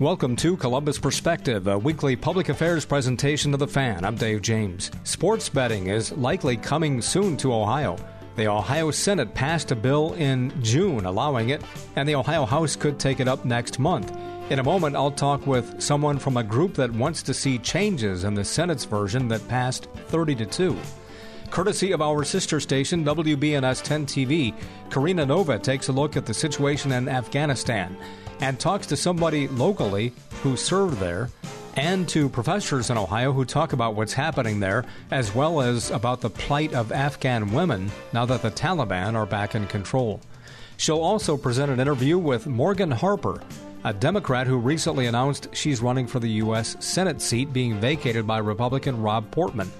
Welcome to Columbus Perspective, a weekly public affairs presentation of the fan. I'm Dave James. Sports betting is likely coming soon to Ohio. The Ohio Senate passed a bill in June allowing it, and the Ohio House could take it up next month. In a moment, I'll talk with someone from a group that wants to see changes in the Senate's version that passed 30 to 2. Courtesy of our sister station, WBNS 10 TV, Karina Nova takes a look at the situation in Afghanistan and talks to somebody locally who served there and to professors in Ohio who talk about what's happening there, as well as about the plight of Afghan women now that the Taliban are back in control. She'll also present an interview with Morgan Harper, a Democrat who recently announced she's running for the U.S. Senate seat being vacated by Republican Rob Portman.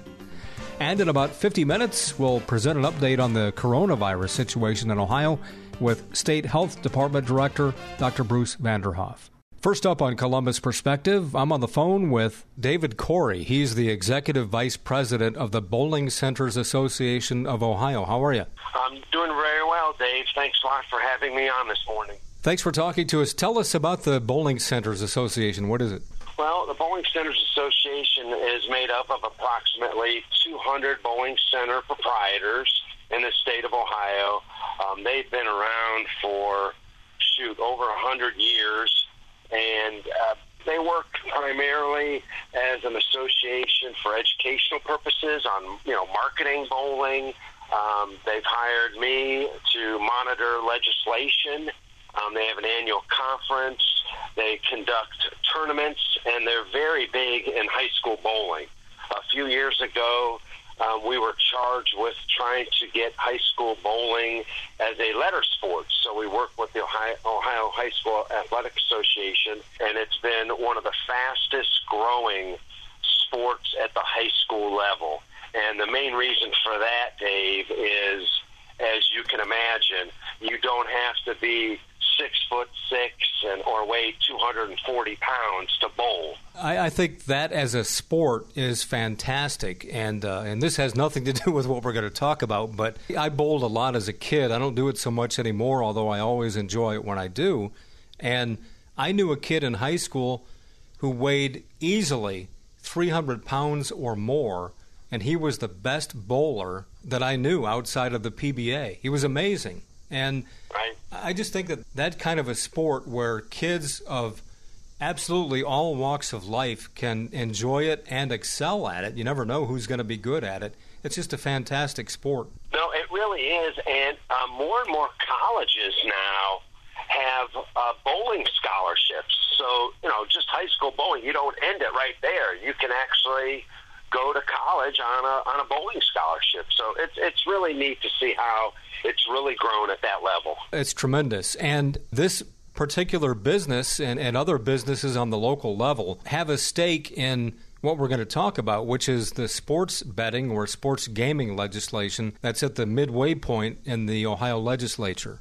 And in about 50 minutes, we'll present an update on the coronavirus situation in Ohio with State Health Department Director Dr. Bruce Vanderhoff. First up on Columbus Perspective, I'm on the phone with David Corey. He's the Executive Vice President of the Bowling Centers Association of Ohio. How are you? I'm doing very well, Dave. Thanks a lot for having me on this morning. Thanks for talking to us. Tell us about the Bowling Centers Association. What is it? Well, the Bowling Centers Association is made up of approximately 200 bowling center proprietors in the state of Ohio. Um, they've been around for, shoot, over 100 years, and uh, they work primarily as an association for educational purposes on, you know, marketing bowling. Um, they've hired me to monitor legislation. Um, they have an annual conference. They conduct tournaments, and they're very big in high school bowling. A few years ago, um, we were charged with trying to get high school bowling as a letter sport. So we work with the Ohio, Ohio High School Athletic Association, and it's been one of the fastest growing sports at the high school level. And the main reason for that, Dave, is as you can imagine, you don't have to be six foot six and or weigh 240 pounds to bowl. I, I think that as a sport is fantastic, and uh, and this has nothing to do with what we're going to talk about. But I bowled a lot as a kid. I don't do it so much anymore, although I always enjoy it when I do. And I knew a kid in high school who weighed easily 300 pounds or more, and he was the best bowler that I knew outside of the PBA. He was amazing. And right. I just think that that kind of a sport where kids of absolutely all walks of life can enjoy it and excel at it. You never know who's going to be good at it. It's just a fantastic sport. No, it really is. And uh, more and more colleges now have uh, bowling scholarships. So, you know, just high school bowling, you don't end it right there. You can actually go to college on a on a bowling scholarship. So it's it's really neat to see how it's really grown at that level. It's tremendous. And this particular business and, and other businesses on the local level have a stake in what we're going to talk about, which is the sports betting or sports gaming legislation that's at the midway point in the Ohio legislature.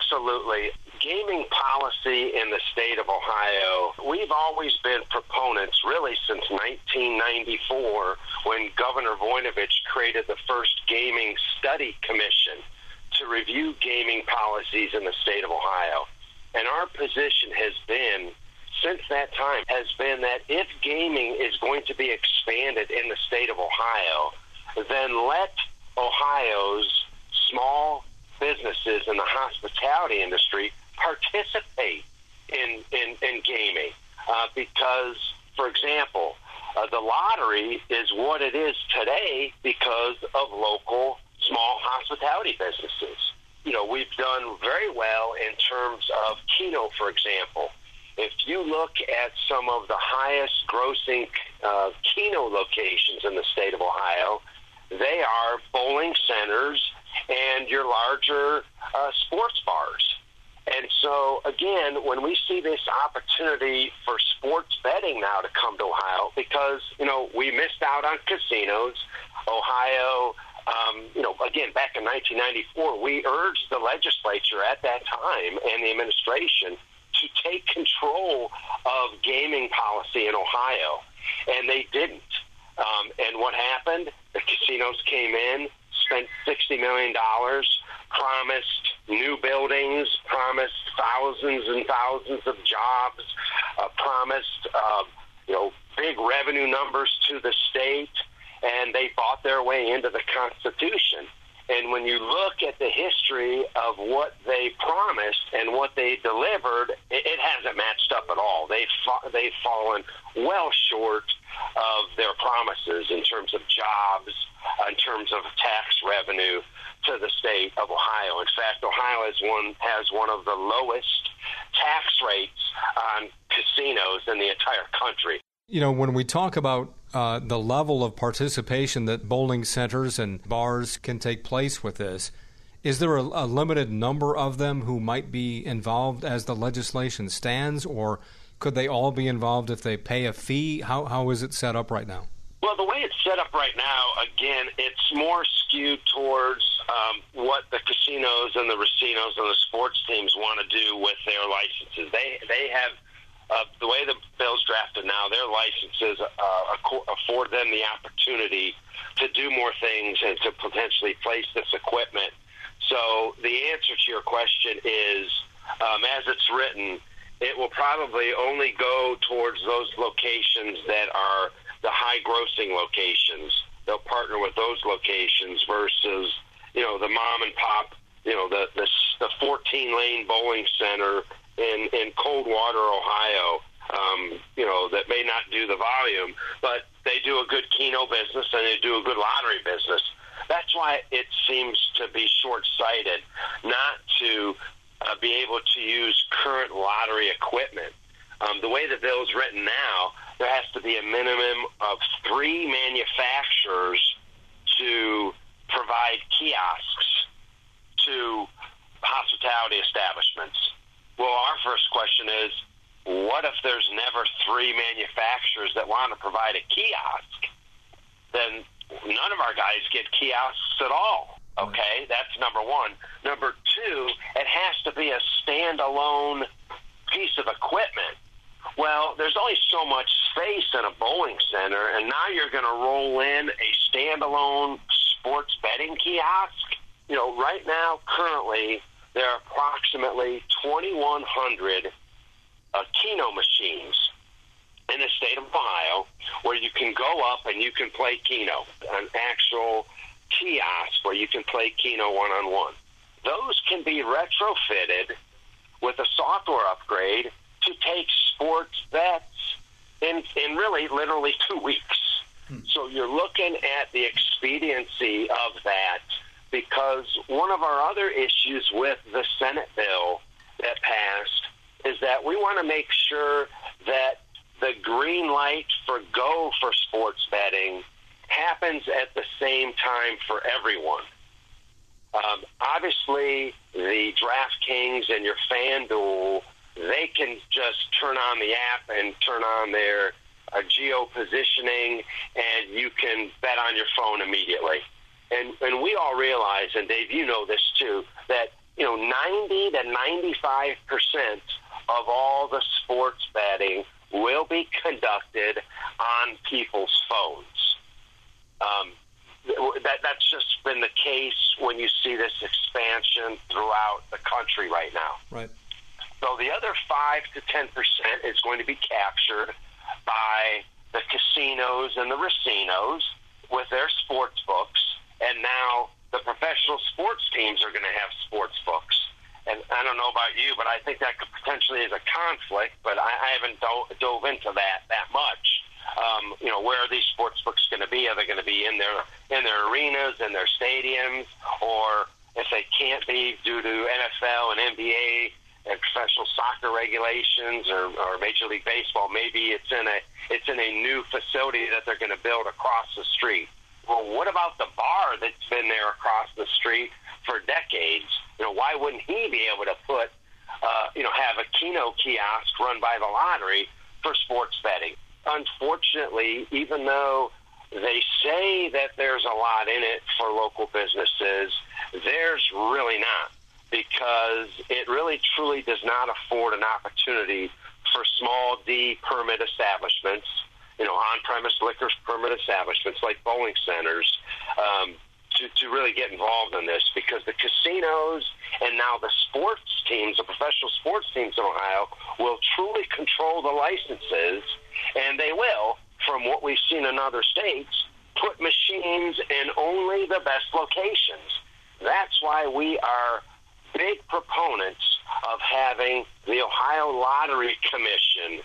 Absolutely gaming policy in the state of Ohio, we've always been proponents, really since 1994, when Governor Voinovich created the first gaming study commission to review gaming policies in the state of Ohio. And our position has been, since that time, has been that if gaming is going to be expanded in the state of Ohio, then let Ohio's small businesses in the hospitality industry participate in in, in gaming uh, because, for example, uh, the lottery is what it is today because of local small hospitality businesses. You know, we've done very well in terms of Keno, for example. If you look at some of the highest grossing uh, Keno locations in the state of Ohio, they are bowling centers and your larger uh, sports bars. And so, again, when we see this opportunity for sports betting now to come to Ohio, because, you know, we missed out on casinos, Ohio, um, you know, again, back in 1994, we urged the legislature at that time and the administration to take control of gaming policy in Ohio. And they didn't. Um, and what happened? The casinos came in, spent $60 million, promised new buildings, promised thousands and thousands of jobs. uh, promised, uh, you know, big revenue numbers to the state, and they bought their way into the Constitution. And when you look at the history of what they promised and what they delivered, it, it hasn't matched up at all. They've fa- they've fallen well short of their promises in terms of jobs, in terms of tax revenue to the state of Ohio. In fact, Ohio has one has one of the lowest tax rates on casinos in the entire country. You know, when we talk about uh, the level of participation that bowling centers and bars can take place with this, is there a, a limited number of them who might be involved as the legislation stands, or could they all be involved if they pay a fee? How, how is it set up right now? Well, the way it's set up right now, again, it's more skewed towards um, what the casinos and the racinos and the sports teams want to do with their licenses. They they have uh, the way the bill's drafted now, their licenses uh, afford them the opportunity to do more things and to potentially place this equipment. So the answer to your question is, um, as it's written, it will probably only go towards those locations that are the high grossing locations. They'll partner with those locations versus, you know, the mom and pop, you know, the the, the 14 lane bowling center in in Coldwater, Ohio. Um, you know that may not do the volume, but they do a good Keno business and they do a good lottery business. That's why it seems to be short-sighted not to uh, be able to use current lottery equipment. Um, the way the bill is written now, there has to be a minimum of three manufacturers to provide kiosks to hospitality establishments. Well, our first question is what if there's never three manufacturers that want to provide a kiosk? Then none of our guys get kiosks at all. Okay, that's number one. Number two, it has to be a standalone piece of equipment. Well, there's only so much space in a bowling center, and now you're going to roll in a standalone sports betting kiosk. You know, right now, currently, there are approximately 2,100 uh, Keno machines in the state of Ohio where you can go up and you can play Keno, an actual kiosk where you can play Keno one on one. Those can be retrofitted with a software upgrade to take sports bets in, in really literally two weeks. Hmm. So you're looking at the expediency of that because one of our other issues with the Senate bill that passed is that we want to make sure that the green light for go for sports betting happens at the same time for everyone. Um, obviously, the DraftKings and your FanDuel, they can just turn on the app and turn on their uh, geo positioning, and you can bet on your phone immediately. And and we all realize, and Dave, you know this too, that you know 90 to 95 percent of all the sports betting will be conducted on people's phones. Um, that that's just been the case when you see this expansion throughout the country right now. Right. So the other five to ten percent is going to be captured by the casinos and the racinos with their sports books and now the professional sports teams are going to have sports books. And I don't know about you, but I think that could potentially is a conflict. But I, I haven't do- dove into that that much. Um, you know, where are these sports books going to be? Are they going to be in their in their arenas, in their stadiums, or if they can't be due to NFL and NBA professional soccer regulations or, or Major League Baseball, maybe it's in a it's in a new facility that they're going to build across the street. Well, what about the bar that's been there across the street for decades? You know, why wouldn't he be able to put, uh, you know, have a Keno kiosk run by the lottery for sports betting? Unfortunately, even though they say that there's a lot in it for local businesses, there's really not because it really truly does not afford an opportunity for small D permit establishments you know, on-premise liquor permit establishments like bowling centers um, to, to really get involved in this because the casinos and now the sports teams, the professional sports teams in Ohio, will truly control the licenses, and they will, from what we've seen in other states, put machines in only the best locations. That's why we are big proponents of having the Ohio Lottery Commission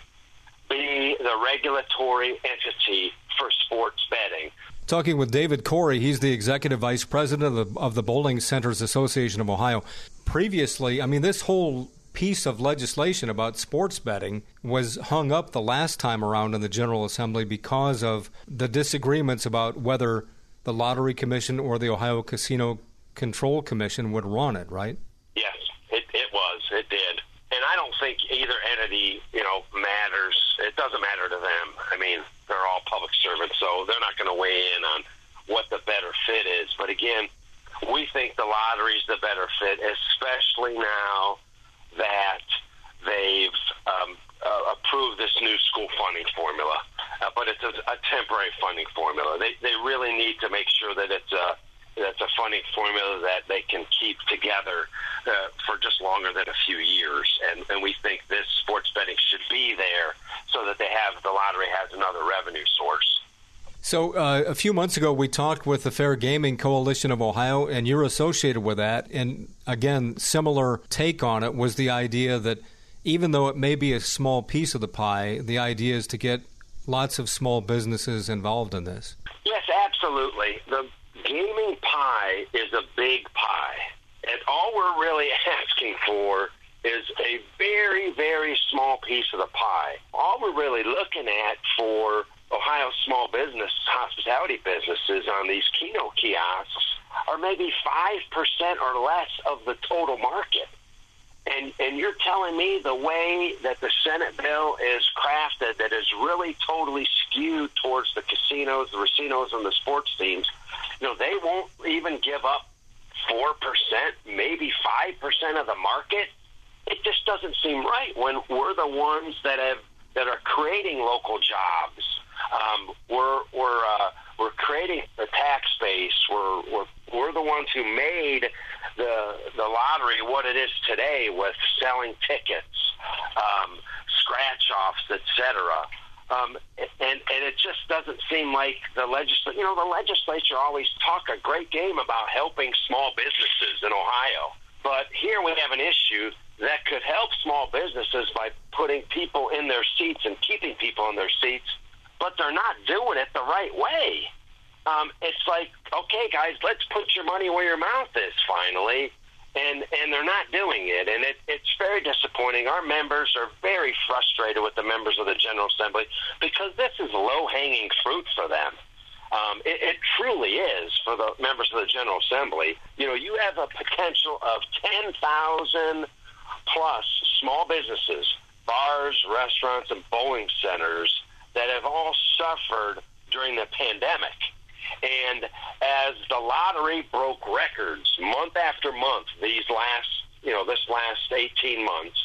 be the regulatory entity for sports betting. Talking with David Corey, he's the executive vice president of the, of the Bowling Centers Association of Ohio. Previously, I mean, this whole piece of legislation about sports betting was hung up the last time around in the General Assembly because of the disagreements about whether the Lottery Commission or the Ohio Casino Control Commission would run it, right? Yes, it, it was. It did. And I don't think either entity, you know, matters. It doesn't matter to them. I mean, they're all public servants, so they're not going to weigh in on what the better fit is. But again, we think the lottery's the better fit, especially now that they've um, uh, approved this new school funding formula. Uh, but it's a, a temporary funding formula. They they really need to make sure that it's a that's a funny formula that they can keep together uh, for just longer than a few years. And, and we think this sports betting should be there so that they have the lottery has another revenue source. So, uh, a few months ago, we talked with the Fair Gaming Coalition of Ohio, and you're associated with that. And again, similar take on it was the idea that even though it may be a small piece of the pie, the idea is to get lots of small businesses involved in this. Yes, absolutely. The pie is a big pie. And all we're really asking for is a very, very small piece of the pie. All we're really looking at for Ohio small business, hospitality businesses on these Keno kiosks are maybe 5% or less of the total market. And, and you're telling me the way that the Senate bill is crafted that is really totally skewed towards the casinos, the racinos, and the sports teams, you know, they won't even give up 4%, maybe 5% of the market. It just doesn't seem right when we're the ones that have that are creating local jobs. Um, we're we're uh, we're creating the tax base. We're we're we're the ones who made the the lottery what it is today with selling tickets, um, scratch offs, etc. Um, and and it just doesn't seem like the legislature. You know, the legislature always talk a great game about helping small businesses in Ohio, but here we have an issue that could help small businesses by putting people in their seats and keeping people in their seats, but they're not doing it the right way. Um, it's like, okay, guys, let's put your money where your mouth is finally and and they're not doing it, and it, it's very disappointing. Our members are very frustrated with the members of the General Assembly because this is low hanging fruit for them. Um, it, it truly is for the members of the General Assembly. You know, you have a potential of ten thousand plus small businesses, bars, restaurants, and bowling centers that have all suffered during the pandemic and as the lottery broke records month after month, these last, you know, this last 18 months,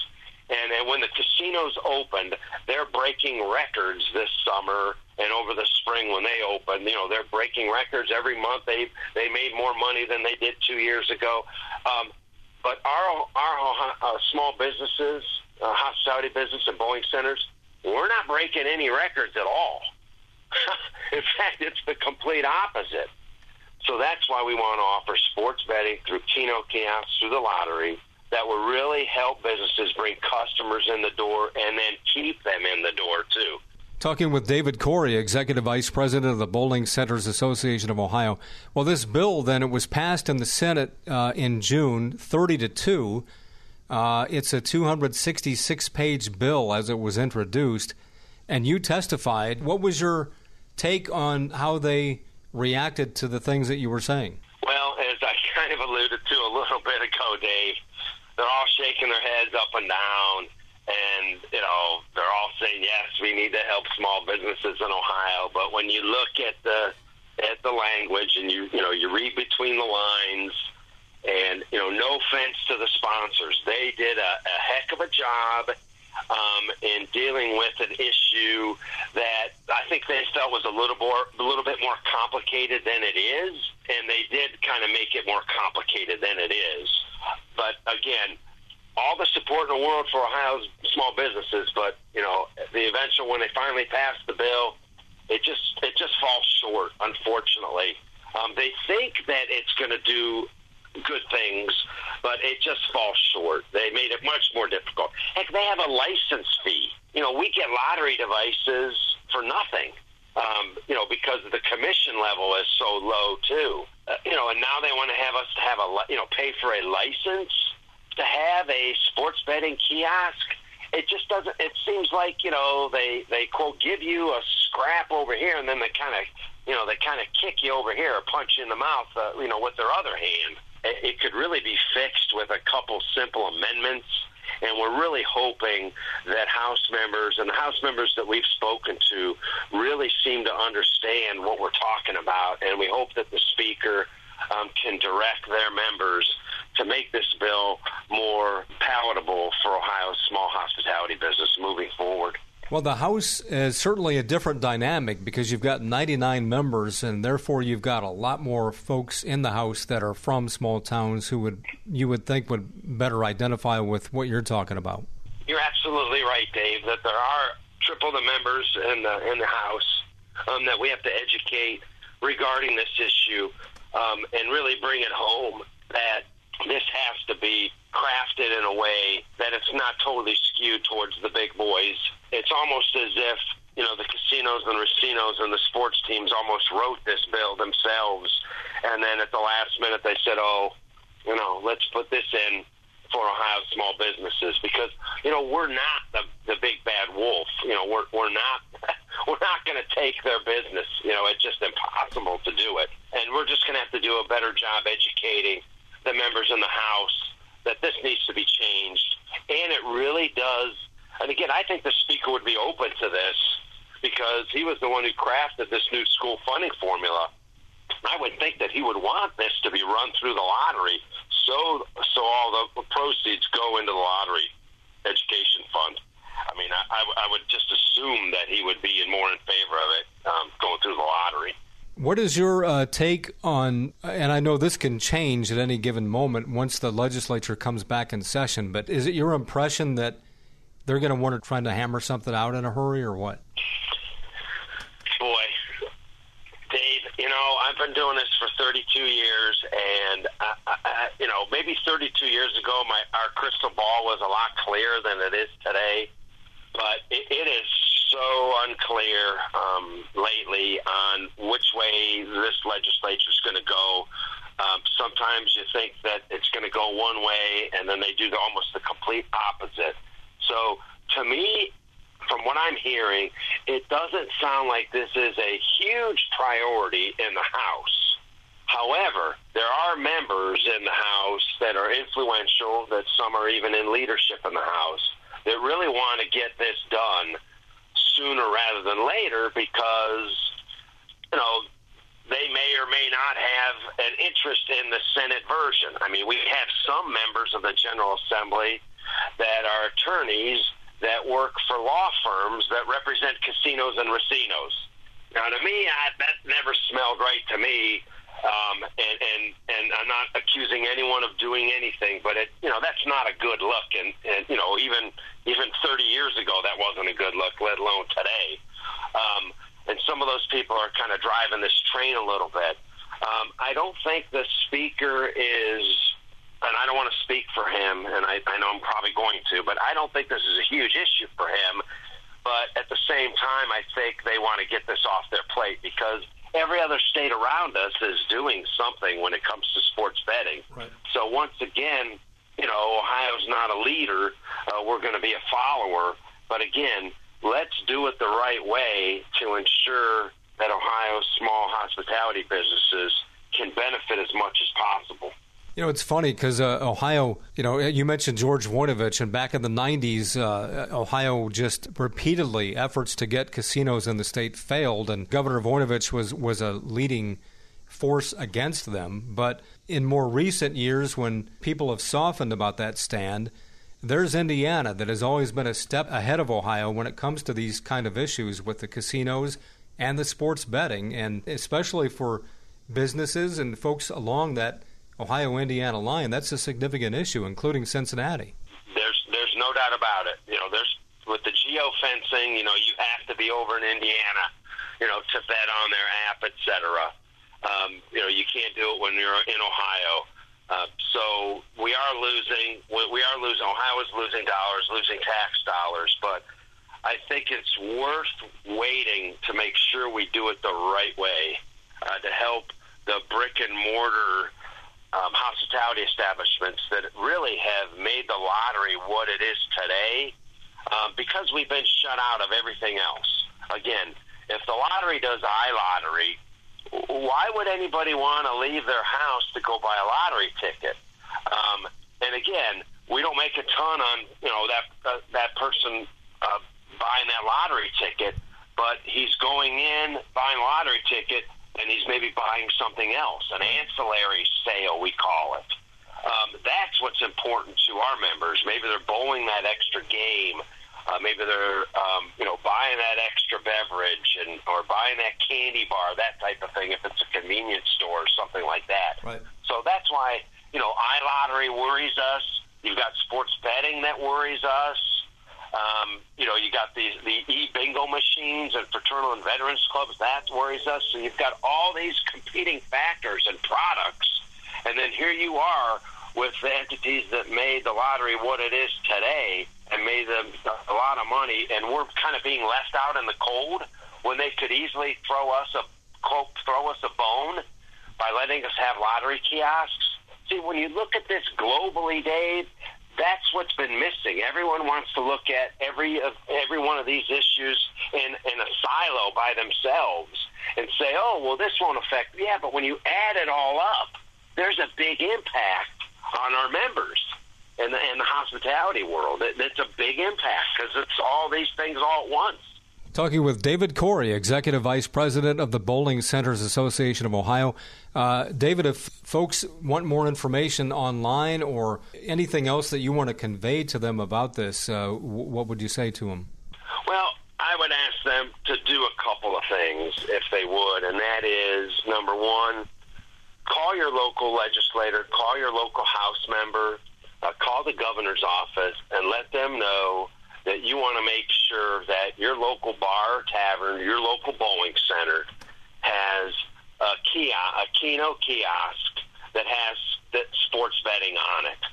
and, and when the casinos opened, they're breaking records this summer and over the spring when they open. You know, they're breaking records every month. They they made more money than they did two years ago. Um, but our our uh, small businesses, uh, hospitality business, and bowling centers, we're not breaking any records at all. In fact, it's the complete opposite. So that's why we want to offer sports betting through Keno kiosks, through the lottery, that will really help businesses bring customers in the door and then keep them in the door, too. Talking with David Corey, Executive Vice President of the Bowling Centers Association of Ohio. Well, this bill then it was passed in the Senate uh, in June, thirty to two. Uh, it's a 266 page bill as it was introduced, and you testified. What was your take on how they reacted to the things that you were saying? Well, as I kind of alluded to a little bit ago, Dave, they're all shaking their heads up and down, and you know they're all saying yes, we need to help small businesses in Ohio. But when you look at the at the language and you you know you read between the lines, and you know no offense to the sponsors, they did a, a heck of a job um, in dealing with an issue that I think they felt was a little more, a little bit more complicated than it is, and they did kind of make it more complicated than it is. But again, all the support in the world for Ohio's small businesses, but you know, the eventual when they finally pass the bill, it just it just falls short, unfortunately. Um, they think that it's going to do good things, but it just falls short. They made it much more difficult. Heck, they have a license fee. You know, we get lottery devices for nothing. Um, you know, because the commission level is so low too. Uh, you know, and now they want to have us to have a you know pay for a license to have a sports betting kiosk. It just doesn't. It seems like you know they they quote give you a scrap over here, and then they kind of you know they kind of kick you over here or punch you in the mouth. Uh, you know with their other hand it could really be fixed with a couple simple amendments. And we're really hoping that House members and the House members that we've spoken to really seem to understand what we're talking about. And we hope that the Speaker um, can direct their members to make this bill more palatable for Ohio's small hospitality business moving forward. Well, the House is certainly a different dynamic because you've got 99 members, and therefore you've got a lot more folks in the House that are from small towns who would you would think would better identify with what you're talking about. You're absolutely right, Dave. That there are triple the members in the in the House um, that we have to educate regarding this issue um, and really bring it home that this has to be crafted in a way that it's not totally skewed towards the big boys it's almost as if you know the casinos and racinos and the sports teams almost wrote this bill themselves, and then at the last minute they said, "Oh, you know, let's put this in for Ohio small businesses because you know we're not the the big bad wolf. You know, we're we're not we're not going to take their business. You know, it's just impossible to do it, and we're just going to have to do a better job educating the members in the House that this needs to be changed, and it really does and again, I think the speaker would be open to this because he was the one who crafted this new school funding formula. I would think that he would want this to be run through the lottery, so so all the proceeds go into the lottery education fund. I mean, I, I, would just assume that he would be more in favor of it um, going through the lottery. What is your uh, take on, and I know this can change at any given moment once the legislature comes back in session, but is it your impression that they're going to want to try to hammer something out in a hurry, or what? Boy, Dave, you know I've been doing this for 32 years, and I, I, you know maybe 32 years ago my our crystal ball was a lot clearer than it is today, but it, it is so unclear um, lately on which way this legislature is going to go. Um, sometimes you think that it's going to go one way, and then they do the, almost the complete opposite. So to me, from what I'm hearing, it doesn't sound like this is a huge priority in the House. However, there are members in the House that are influential, that some are even in leadership in the House, that really want to get this done sooner rather than later because, you know, they may or may not have an interest in the Senate version. I mean, we have some members of the General Assembly that are attorneys that work for law firms that represent casinos and racinos. Now, to me, I, that never smelled right to me. Um, and, and and I'm not accusing anyone of doing anything, but it you know that's not a good look, and, and you know even even 30 years ago that wasn't a good look, let alone today. Um, and some of those people are kind of driving this train a little bit. Um, I don't think the speaker is and I don't want to speak for him, and I, I know I'm probably going to, but I don't think this is a huge issue for him. But at the same time, I think they want to get this off their plate because every other state around us is doing something when it comes to sports betting. Right. So once again, you know, Ohio's not a leader. Uh, we're going to be a follower. But again, let's do it the right way to ensure that Ohio's small hospitality businesses can benefit as much as possible. You know, it's funny because uh, Ohio, you know, you mentioned George Voinovich, and back in the 90s, uh, Ohio just repeatedly efforts to get casinos in the state failed, and Governor Voinovich was, was a leading force against them. But in more recent years, when people have softened about that stand, there's Indiana that has always been a step ahead of Ohio when it comes to these kind of issues with the casinos and the sports betting, and especially for businesses and folks along that Ohio Indiana line, that's a significant issue, including Cincinnati. There's there's no doubt about it. You know, there's with the geo fencing, you know, you have to be over in Indiana, you know, to bet on their app, etc. Um, you know, you can't do it when you're in Ohio. Uh, so we are losing. We are losing. Ohio is losing dollars, losing tax dollars. But I think it's worth waiting to make sure we do it the right way uh, to help the brick and mortar um, hospitality establishments that really have made the lottery what it is today um, because we've been shut out of everything else. Again, if the lottery does iLottery, why would anybody want to leave their house to go buy a lottery ticket? Um, and again, we don't make a ton on you know that uh, that person uh, buying that lottery ticket, but he's going in buying a lottery ticket and he's maybe buying something else, an ancillary sale we call it. Um, that's what's important to our members. Maybe they're bowling that extra game uh, maybe they're um, you know buying that extra beverage and or buying that candy bar, that type of thing. If it's a convenience store or something like that. Right. So that's why you know iLottery worries us. You've got sports betting that worries us. Um, you know, you got these the e bingo machines and fraternal and veterans clubs. That worries us. So you've got all these competing factors and products, and then here you are with the entities that made the lottery what it is today and made them a lot of money, and we're kind of being left out in the cold when they could easily throw us a quote, throw us a bone by letting us have lottery kiosks. See, when you look at this globally, Dave, that's what's been missing. Everyone wants to look at every of every one of these issues in in a silo by themselves and say, "Oh, well, this won't affect." Yeah, but when you add it all up, there's a big impact on our members in the, in the hospitality world. It, it's a big impact because it's all these things all at once. Talking with David Corey, Executive Vice President of the Bowling Centers Association of Ohio. Uh, David, if folks want more information online or anything else that you want to convey to them about this, uh, w- what would you say to them? Well, I would ask them to do a couple of things if they would, and that is number one, call your local legislator, call your local House member, uh, call the governor's office and let them know that you want to make sure that your local bar, tavern, your local bowling center a kiosk, a Keno kiosk that has that sports betting on it.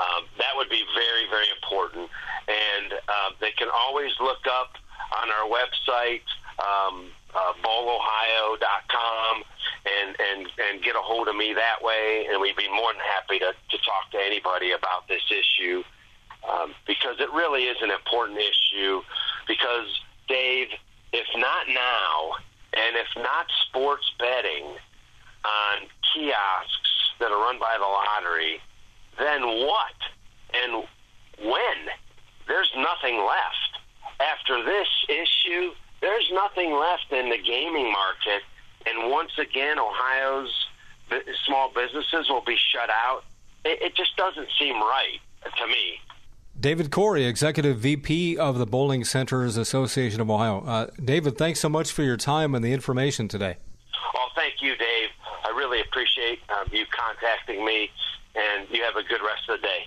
Um, that would be very, very important. And uh, they can always look up on our website, um, uh, bowlohio.com, and, and, and get a hold of me that way. And we'd be more than happy to, to talk to anybody about this issue um, because it really is an important issue. Because, Dave, if not now, and if not sports betting on kiosks that are run by the lottery, then what? And when? There's nothing left. After this issue, there's nothing left in the gaming market and once again, Ohio's small businesses will be shut out. It, it just doesn't seem right to me. David Corey, Executive VP of the Bowling Centers Association of Ohio. Uh, David, thanks so much for your time and the information today. Well, thank you, Dave. I really appreciate um, you contacting me, and you have a good rest of the day.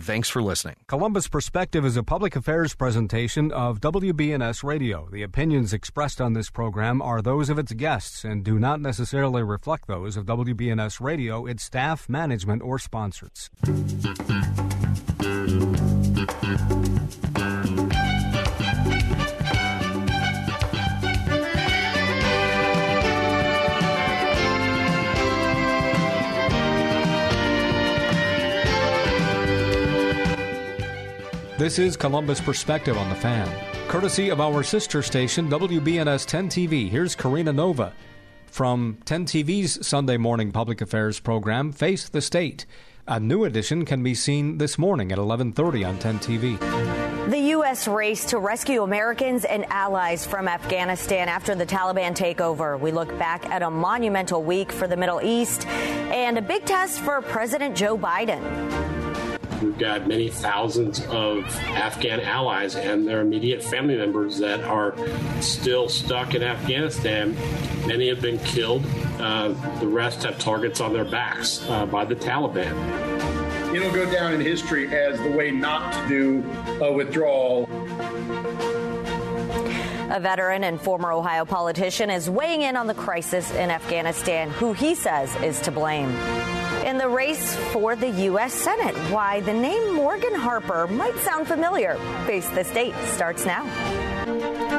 thanks for listening. Columbus Perspective is a public affairs presentation of WBNS Radio. The opinions expressed on this program are those of its guests and do not necessarily reflect those of WBNS Radio, its staff, management, or sponsors. This is Columbus Perspective on the Fan. Courtesy of our sister station, WBNS 10 TV. Here's Karina Nova from 10 TV's Sunday morning public affairs program, Face the State. A new edition can be seen this morning at 11:30 on 10 TV. The U.S. race to rescue Americans and allies from Afghanistan after the Taliban takeover. We look back at a monumental week for the Middle East and a big test for President Joe Biden. We've got many thousands of Afghan allies and their immediate family members that are still stuck in Afghanistan. Many have been killed. Uh, the rest have targets on their backs uh, by the Taliban. It'll go down in history as the way not to do a withdrawal. A veteran and former Ohio politician is weighing in on the crisis in Afghanistan, who he says is to blame. In the race for the U.S. Senate, why the name Morgan Harper might sound familiar. Face the State starts now.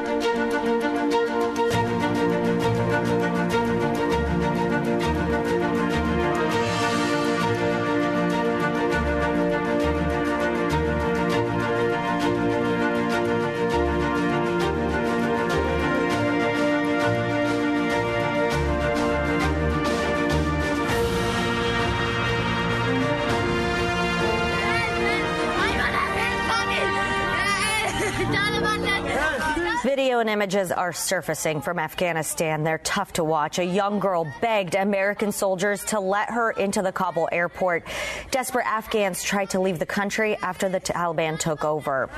Video and images are surfacing from Afghanistan. They're tough to watch. A young girl begged American soldiers to let her into the Kabul airport. Desperate Afghans tried to leave the country after the Taliban took over.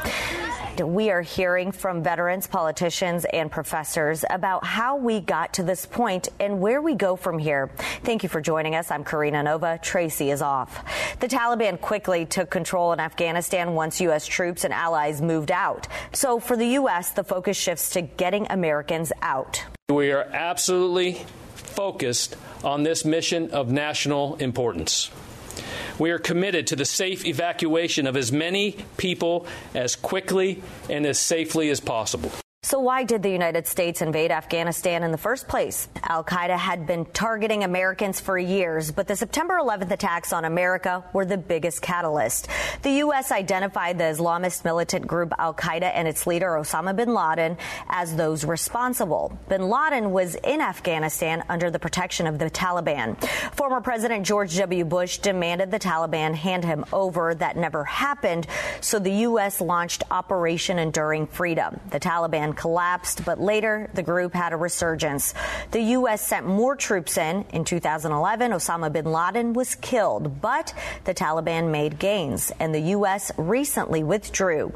We are hearing from veterans, politicians, and professors about how we got to this point and where we go from here. Thank you for joining us. I'm Karina Nova. Tracy is off. The Taliban quickly took control in Afghanistan once U.S. troops and allies moved out. So for the U.S., the focus shifts to getting Americans out. We are absolutely focused on this mission of national importance. We are committed to the safe evacuation of as many people as quickly and as safely as possible. So, why did the United States invade Afghanistan in the first place? Al Qaeda had been targeting Americans for years, but the September 11th attacks on America were the biggest catalyst. The U.S. identified the Islamist militant group Al Qaeda and its leader Osama bin Laden as those responsible. Bin Laden was in Afghanistan under the protection of the Taliban. Former President George W. Bush demanded the Taliban hand him over. That never happened, so the U.S. launched Operation Enduring Freedom. The Taliban collapsed, but later the group had a resurgence. The U.S. sent more troops in. In 2011, Osama bin Laden was killed, but the Taliban made gains, and the U.S. recently withdrew.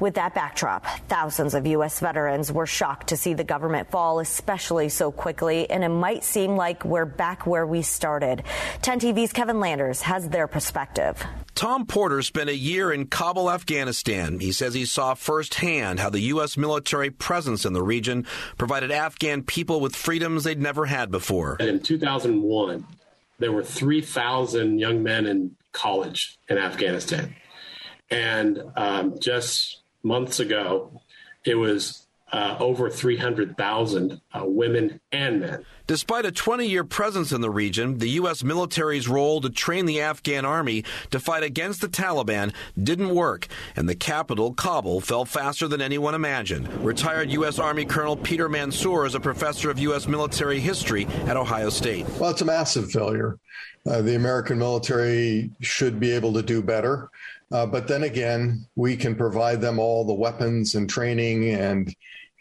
With that backdrop, thousands of U.S. veterans were shocked to see the government fall, especially so quickly, and it might seem like we're back where we started. 10 TV's Kevin Landers has their perspective. Tom Porter spent a year in Kabul, Afghanistan. He says he saw firsthand how the U.S. military presence in the region provided Afghan people with freedoms they'd never had before. In 2001, there were 3,000 young men in college in Afghanistan. And um, just months ago, it was uh, over 300,000 uh, women and men. Despite a 20 year presence in the region, the U.S. military's role to train the Afghan army to fight against the Taliban didn't work, and the capital, Kabul, fell faster than anyone imagined. Retired U.S. Army Colonel Peter Mansoor is a professor of U.S. military history at Ohio State. Well, it's a massive failure. Uh, the American military should be able to do better. Uh, but then again, we can provide them all the weapons and training and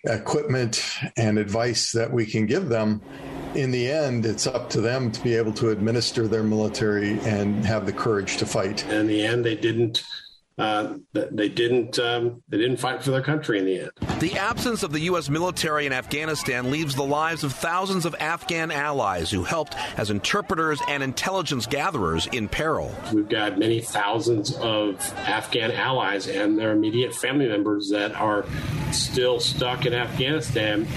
equipment and advice that we can give them. In the end, it's up to them to be able to administer their military and have the courage to fight. In the end, they didn't. Uh, they didn't. Um, they didn't fight for their country in the end. The absence of the U.S. military in Afghanistan leaves the lives of thousands of Afghan allies who helped as interpreters and intelligence gatherers in peril. We've got many thousands of Afghan allies and their immediate family members that are still stuck in Afghanistan.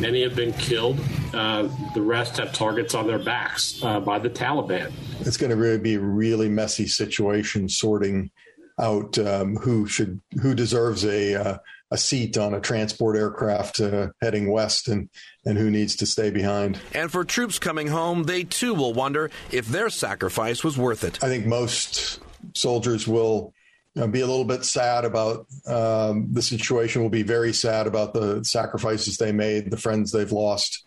Many have been killed. Uh, the rest have targets on their backs uh, by the Taliban. It's going to really be a really messy situation sorting out um, who should who deserves a uh, a seat on a transport aircraft uh, heading west and and who needs to stay behind. And for troops coming home, they too will wonder if their sacrifice was worth it. I think most soldiers will uh, be a little bit sad about um, the situation. Will be very sad about the sacrifices they made, the friends they've lost.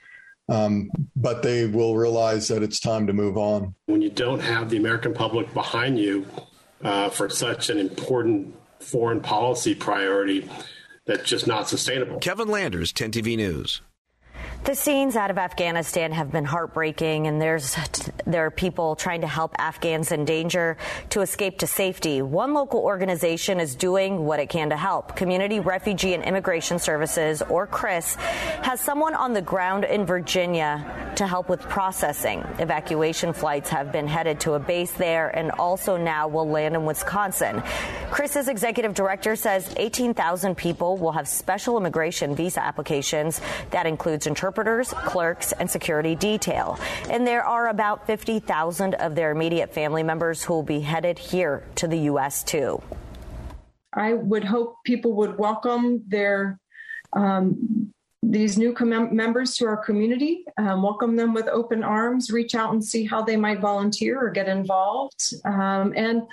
Um, but they will realize that it's time to move on. When you don't have the American public behind you uh, for such an important foreign policy priority, that's just not sustainable. Kevin Landers, 10 TV News. The scenes out of Afghanistan have been heartbreaking, and there's there are people trying to help Afghans in danger to escape to safety. One local organization is doing what it can to help. Community Refugee and Immigration Services, or CRIS, has someone on the ground in Virginia to help with processing. Evacuation flights have been headed to a base there, and also now will land in Wisconsin. CRIS's executive director says 18,000 people will have special immigration visa applications. That includes interpreters interpreters, clerks, and security detail. And there are about 50,000 of their immediate family members who will be headed here to the U.S. too. I would hope people would welcome their um, these new com- members to our community, um, welcome them with open arms, reach out and see how they might volunteer or get involved, um, and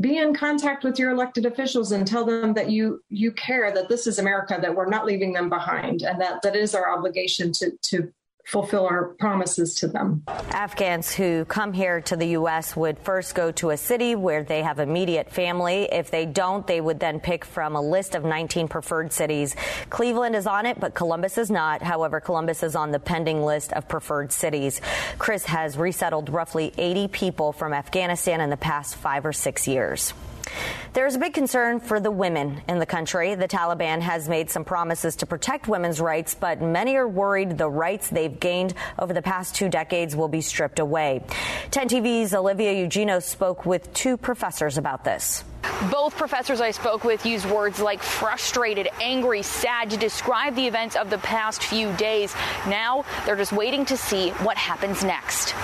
be in contact with your elected officials and tell them that you you care that this is America that we're not leaving them behind and that that is our obligation to to fulfill our promises to them. Afghans who come here to the U.S. would first go to a city where they have immediate family. If they don't, they would then pick from a list of 19 preferred cities. Cleveland is on it, but Columbus is not. However, Columbus is on the pending list of preferred cities. CRIS has resettled roughly 80 people from Afghanistan in the past five or six years. There's a big concern for the women in the country. The Taliban has made some promises to protect women's rights, but many are worried the rights they've gained over the past two decades will be stripped away. 10 TV's Olivia Eugenio spoke with two professors about this. Both professors I spoke with used words like frustrated, angry, sad to describe the events of the past few days. Now they're just waiting to see what happens next.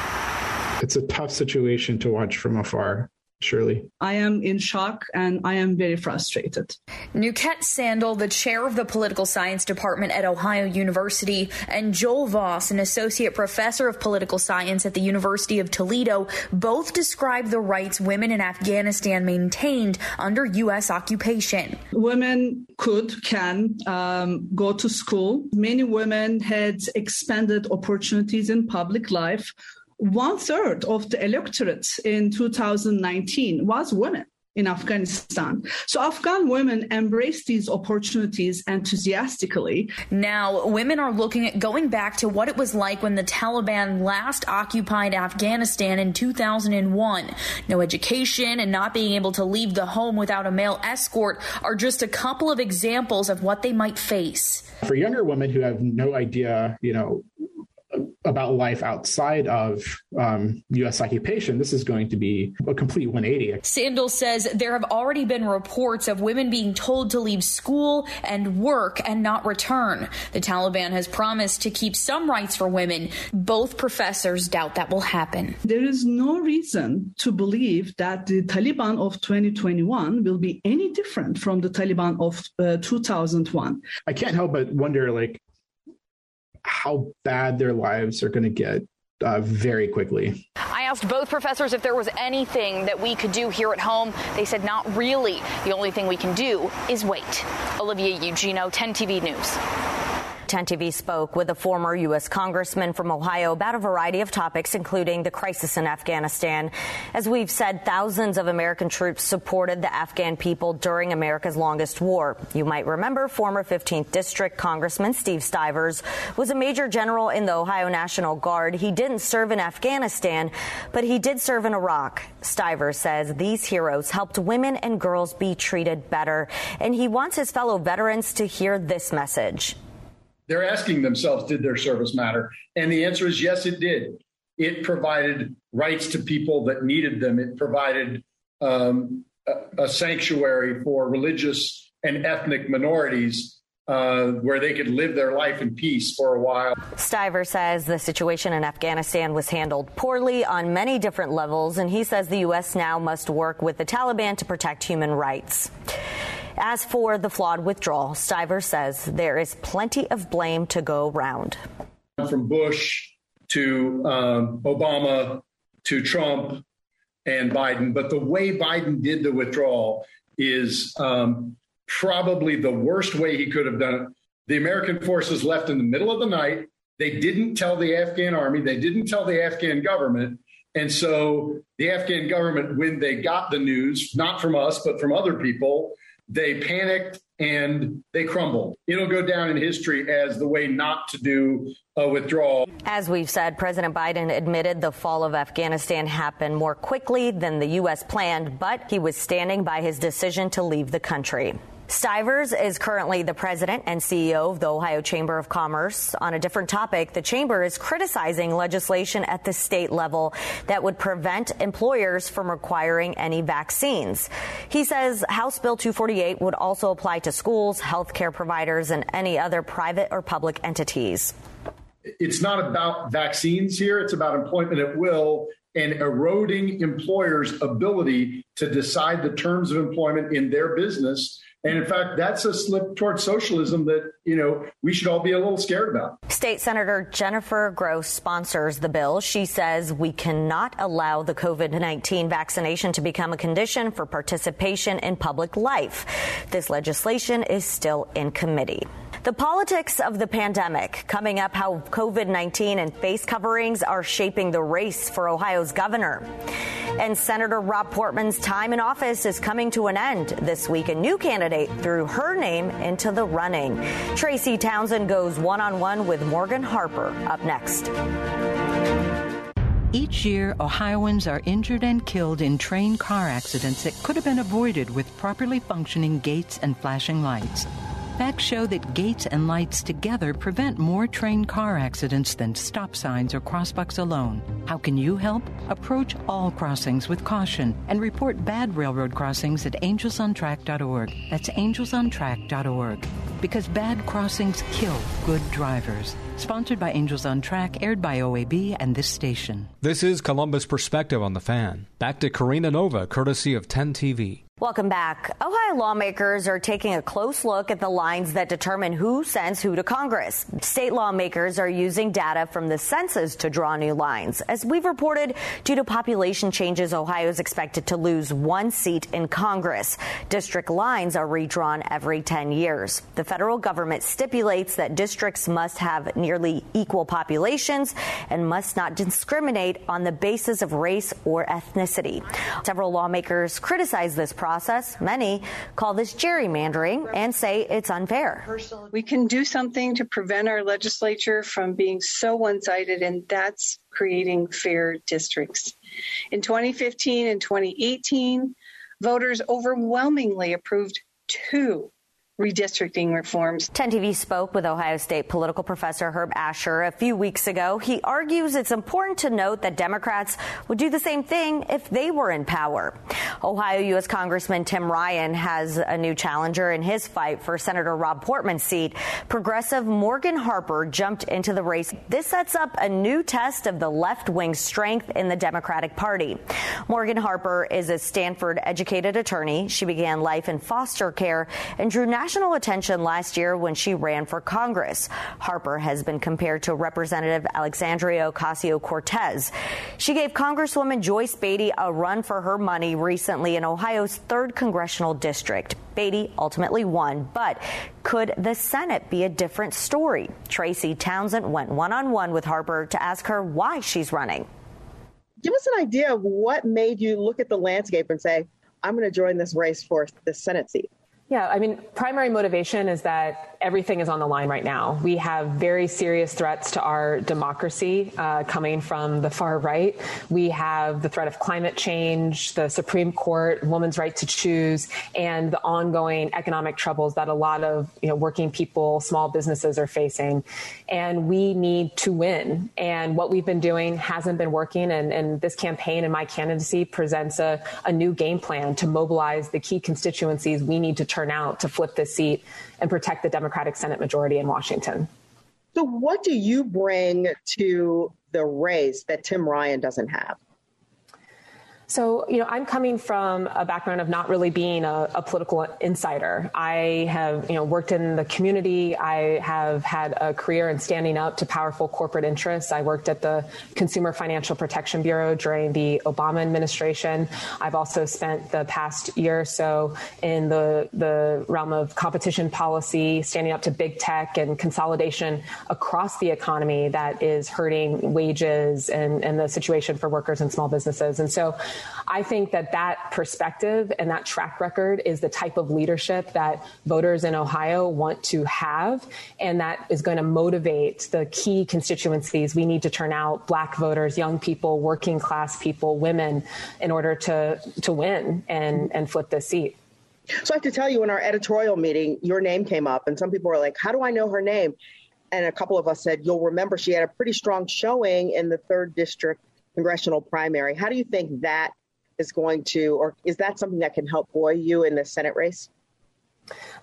It's a tough situation to watch from afar surely. I am in shock and I am very frustrated. Nukhet Sandal, the chair of the political science department at Ohio University, and Joel Voss, an associate professor of political science at the University of Toledo, both describe the rights women in Afghanistan maintained under U.S. occupation. Women could, can um, go to school. Many women had expanded opportunities in public life one third of the electorate in 2019 was women in Afghanistan. So Afghan women embrace these opportunities enthusiastically. Now, women are looking at going back to what it was like when the Taliban last occupied Afghanistan in 2001. No education and not being able to leave the home without a male escort are just a couple of examples of what they might face. For younger women who have no idea, you know, about life outside of um, U.S. occupation, this is going to be a complete 180. Sandal says there have already been reports of women being told to leave school and work and not return. The Taliban has promised to keep some rights for women. Both professors doubt that will happen. There is no reason to believe that the Taliban of 2021 will be any different from the Taliban of uh, 2001. I can't help but wonder, like, how bad their lives are going to get uh, very quickly. I asked both professors if there was anything that we could do here at home. They said not really. The only thing we can do is wait. Olivia Eugenio, 10 TV News. 10 TV spoke with a former U.S. congressman from Ohio about a variety of topics, including the crisis in Afghanistan. As we've said, thousands of American troops supported the Afghan people during America's longest war. You might remember former 15th District Congressman Steve Stivers was a major general in the Ohio National Guard. He didn't serve in Afghanistan, but he did serve in Iraq. Stivers says these heroes helped women and girls be treated better, and he wants his fellow veterans to hear this message they're asking themselves, did their service matter? And the answer is yes, it did. It provided rights to people that needed them. It provided um, a, a, sanctuary for religious and ethnic minorities. Uh, where they could live their life in peace for a while. Stiver says the situation in Afghanistan was handled poorly on many different levels, and he says the U.S. now must work with the Taliban to protect human rights. As for the flawed withdrawal, Stiver says there is plenty of blame to go round. From Bush to um, Obama to Trump and Biden. But the way Biden did the withdrawal is um, probably the worst way he could have done it. The American forces left in the middle of the night. They didn't tell the Afghan army, they didn't tell the Afghan government. And so the Afghan government, when they got the news, not from us, but from other people, they panicked and they crumbled. It'll go down in history as the way not to do a withdrawal. As we've said, President Biden admitted the fall of Afghanistan happened more quickly than the U.S. planned, but he was standing by his decision to leave the country. Stivers is currently the president and CEO of the Ohio Chamber of Commerce. On a different topic, the chamber is criticizing legislation at the state level that would prevent employers from requiring any vaccines. He says House Bill 248 would also apply to schools, healthcare providers, and any other private or public entities. It's not about vaccines here, it's about employment at will and eroding employers' ability to decide the terms of employment in their business and in fact, that's a slip towards socialism that, you know, we should all be a little scared about. State Senator Jennifer Gross sponsors the bill. She says we cannot allow the COVID 19 vaccination to become a condition for participation in public life. This legislation is still in committee. The politics of the pandemic, coming up how COVID 19 and face coverings are shaping the race for Ohio's governor. And Senator Rob Portman's time in office is coming to an end this week. A new candidate threw her name into the running. Tracy Townsend goes one on one with Morgan Harper up next. Each year, Ohioans are injured and killed in train car accidents that could have been avoided with properly functioning gates and flashing lights. Facts show that gates and lights together prevent more train car accidents than stop signs or crossbucks alone. How can you help? Approach all crossings with caution and report bad railroad crossings at angelsontrack.org. That's angelsontrack.org. Because bad crossings kill good drivers. Sponsored by Angels on Track, aired by OAB and this station. This is Columbus Perspective on the Fan. Back to Karina Nova, courtesy of 10 TV. Welcome back. Ohio lawmakers are taking a close look at the lines that determine who sends who to Congress. State lawmakers are using data from the census to draw new lines. As we've reported, due to population changes, Ohio is expected to lose one seat in Congress. District lines are redrawn every 10 years. The federal government stipulates that districts must have nearly equal populations and must not discriminate on the basis of race or ethnicity. Several lawmakers criticize this process process. Many call this gerrymandering and say it's unfair. We can do something to prevent our legislature from being so one sided, and that's creating fair districts. In 2015 and 2018, voters overwhelmingly approved two redistricting reforms. 10 TV spoke with Ohio State political professor Herb Asher a few weeks ago. He argues it's important to note that Democrats would do the same thing if they were in power. Ohio U.S. Congressman Tim Ryan has a new challenger in his fight for Senator Rob Portman's seat. Progressive Morgan Harper jumped into the race. This sets up a new test of the left wing strength in the Democratic Party. Morgan Harper is a Stanford educated attorney. She began life in foster care and drew national national attention last year when she ran for Congress. Harper has been compared to Representative Alexandria Ocasio Cortez. She gave Congresswoman Joyce Beatty a run for her money recently in Ohio's 3rd congressional district. Beatty ultimately won, but could the Senate be a different story? Tracy Townsend went one on one with Harper to ask her why she's running. Give us an idea of what made you look at the landscape and say, I'm going to join this race for the Senate seat. Yeah, I mean, primary motivation is that everything is on the line right now. We have very serious threats to our democracy uh, coming from the far right. We have the threat of climate change, the Supreme Court, women's right to choose, and the ongoing economic troubles that a lot of you know, working people, small businesses are facing. And we need to win. And what we've been doing hasn't been working. And, and this campaign and my candidacy presents a, a new game plan to mobilize the key constituencies we need to turn out to flip this seat and protect the Democratic Senate majority in Washington. So, what do you bring to the race that Tim Ryan doesn't have? So, you know, I'm coming from a background of not really being a, a, political insider. I have, you know, worked in the community. I have had a career in standing up to powerful corporate interests. I worked at the Consumer Financial Protection Bureau during the Obama administration. I've also spent the past year or so in the, the realm of competition policy, standing up to big tech and consolidation across the economy that is hurting wages and, and the situation for workers and small businesses. And so I think that that perspective and that track record is the type of leadership that voters in Ohio want to have, and that is going to motivate the key constituencies. We need to turn out black voters, young people, working class people, women, in order to to win and and flip this seat. So I have to tell you, in our editorial meeting, your name came up, and some people were like, "How do I know her name?" And a couple of us said, "You'll remember she had a pretty strong showing in the third district congressional primary. How do you think that is going to, or is that something that can help buoy you in the Senate race?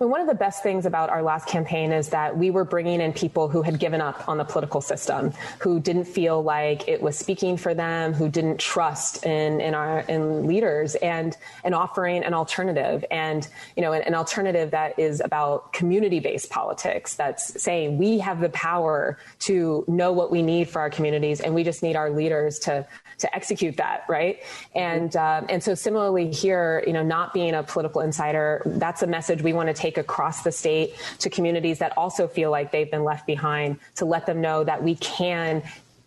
And one of the best things about our last campaign is that we were bringing in people who had given up on the political system, who didn't feel like it was speaking for them, who didn't trust in, in our in leaders, and and offering an alternative, and you know, an, an alternative that is about community-based politics. That's saying we have the power to know what we need for our communities, and we just need our leaders to to execute that, right? And um, and so similarly here, you know, not being a political insider, that's a message we want to take across the state to communities that also feel like they've been left behind to let them know that we can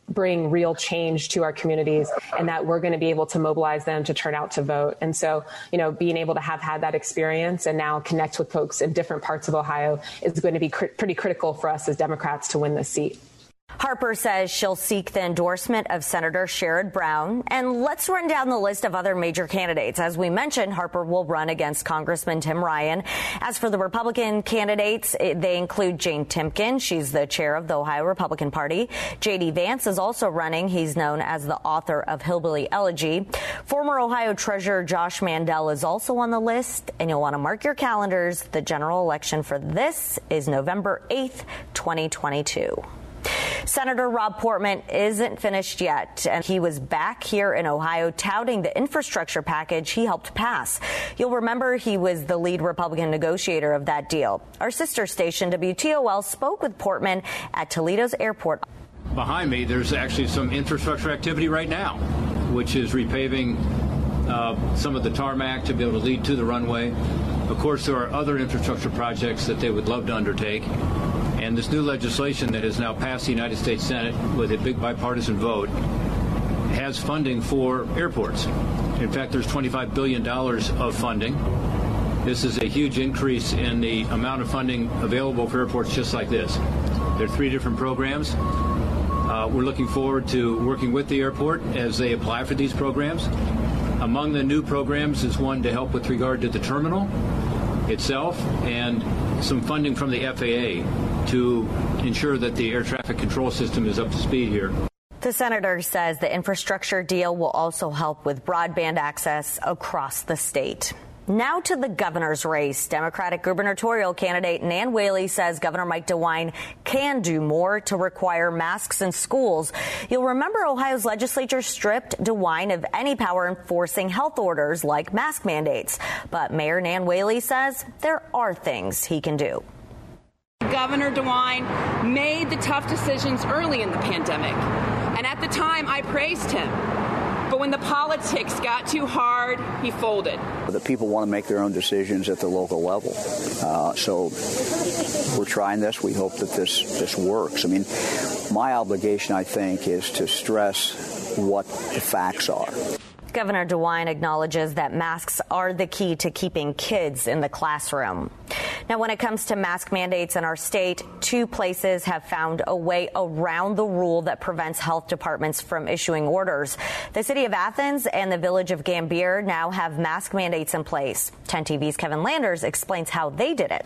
bring real change to our communities and that we're going to be able to mobilize them to turn out to vote. And so, you know, being able to have had that experience and now connect with folks in different parts of Ohio is going to be cr- pretty critical for us as Democrats to win this seat. Harper says she'll seek the endorsement of Senator Sherrod Brown. And let's run down the list of other major candidates. As we mentioned, Harper will run against Congressman Tim Ryan. As for the Republican candidates, eh, they include Jane Timken. She's the chair of the Ohio Republican Party. J.D. Vance is also running. He's known as the author of Hillbilly Elegy. Former Ohio Treasurer Josh Mandel is also on the list. And you'll want to mark your calendars. The general election for this is November 8th, 2022. Senator Rob Portman isn't finished yet, and he was back here in Ohio touting the infrastructure package he helped pass. You'll remember he was the lead Republican negotiator of that deal. Our sister station, WTOL, spoke with Portman at Toledo's airport. Behind me, there's actually some infrastructure activity right now, which is repaving uh, some of the tarmac to be able to lead to the runway. Of course, there are other infrastructure projects that they would love to undertake. And this new legislation that has now passed the United States Senate with a big bipartisan vote has funding for airports. In fact, there's $25 billion of funding. This is a huge increase in the amount of funding available for airports just like this. There are three different programs. Uh, we're looking forward to working with the airport as they apply for these programs. Among the new programs is one to help with regard to the terminal itself and some funding from the FAA to ensure that the air traffic control system is up to speed here. The senator says the infrastructure deal will also help with broadband access across the state. Now to the governor's race. Democratic gubernatorial candidate Nan Whaley says Governor Mike DeWine can do more to require masks in schools. You'll remember Ohio's legislature stripped DeWine of any power enforcing health orders like mask mandates. But Mayor Nan Whaley says there are things he can do. Governor DeWine made the tough decisions early in the pandemic. And at the time, I praised him. But when the politics got too hard, he folded. The people want to make their own decisions at the local level. Uh, so we're trying this. We hope that this, this works. I mean, my obligation, I think, is to stress what the facts are. Governor DeWine acknowledges that masks are the key to keeping kids in the classroom. Now, when it comes to mask mandates in our state, two places have found a way around the rule that prevents health departments from issuing orders. The city of Athens and the village of Gambier now have mask mandates in place. 10 TV's Kevin Landers explains how they did it.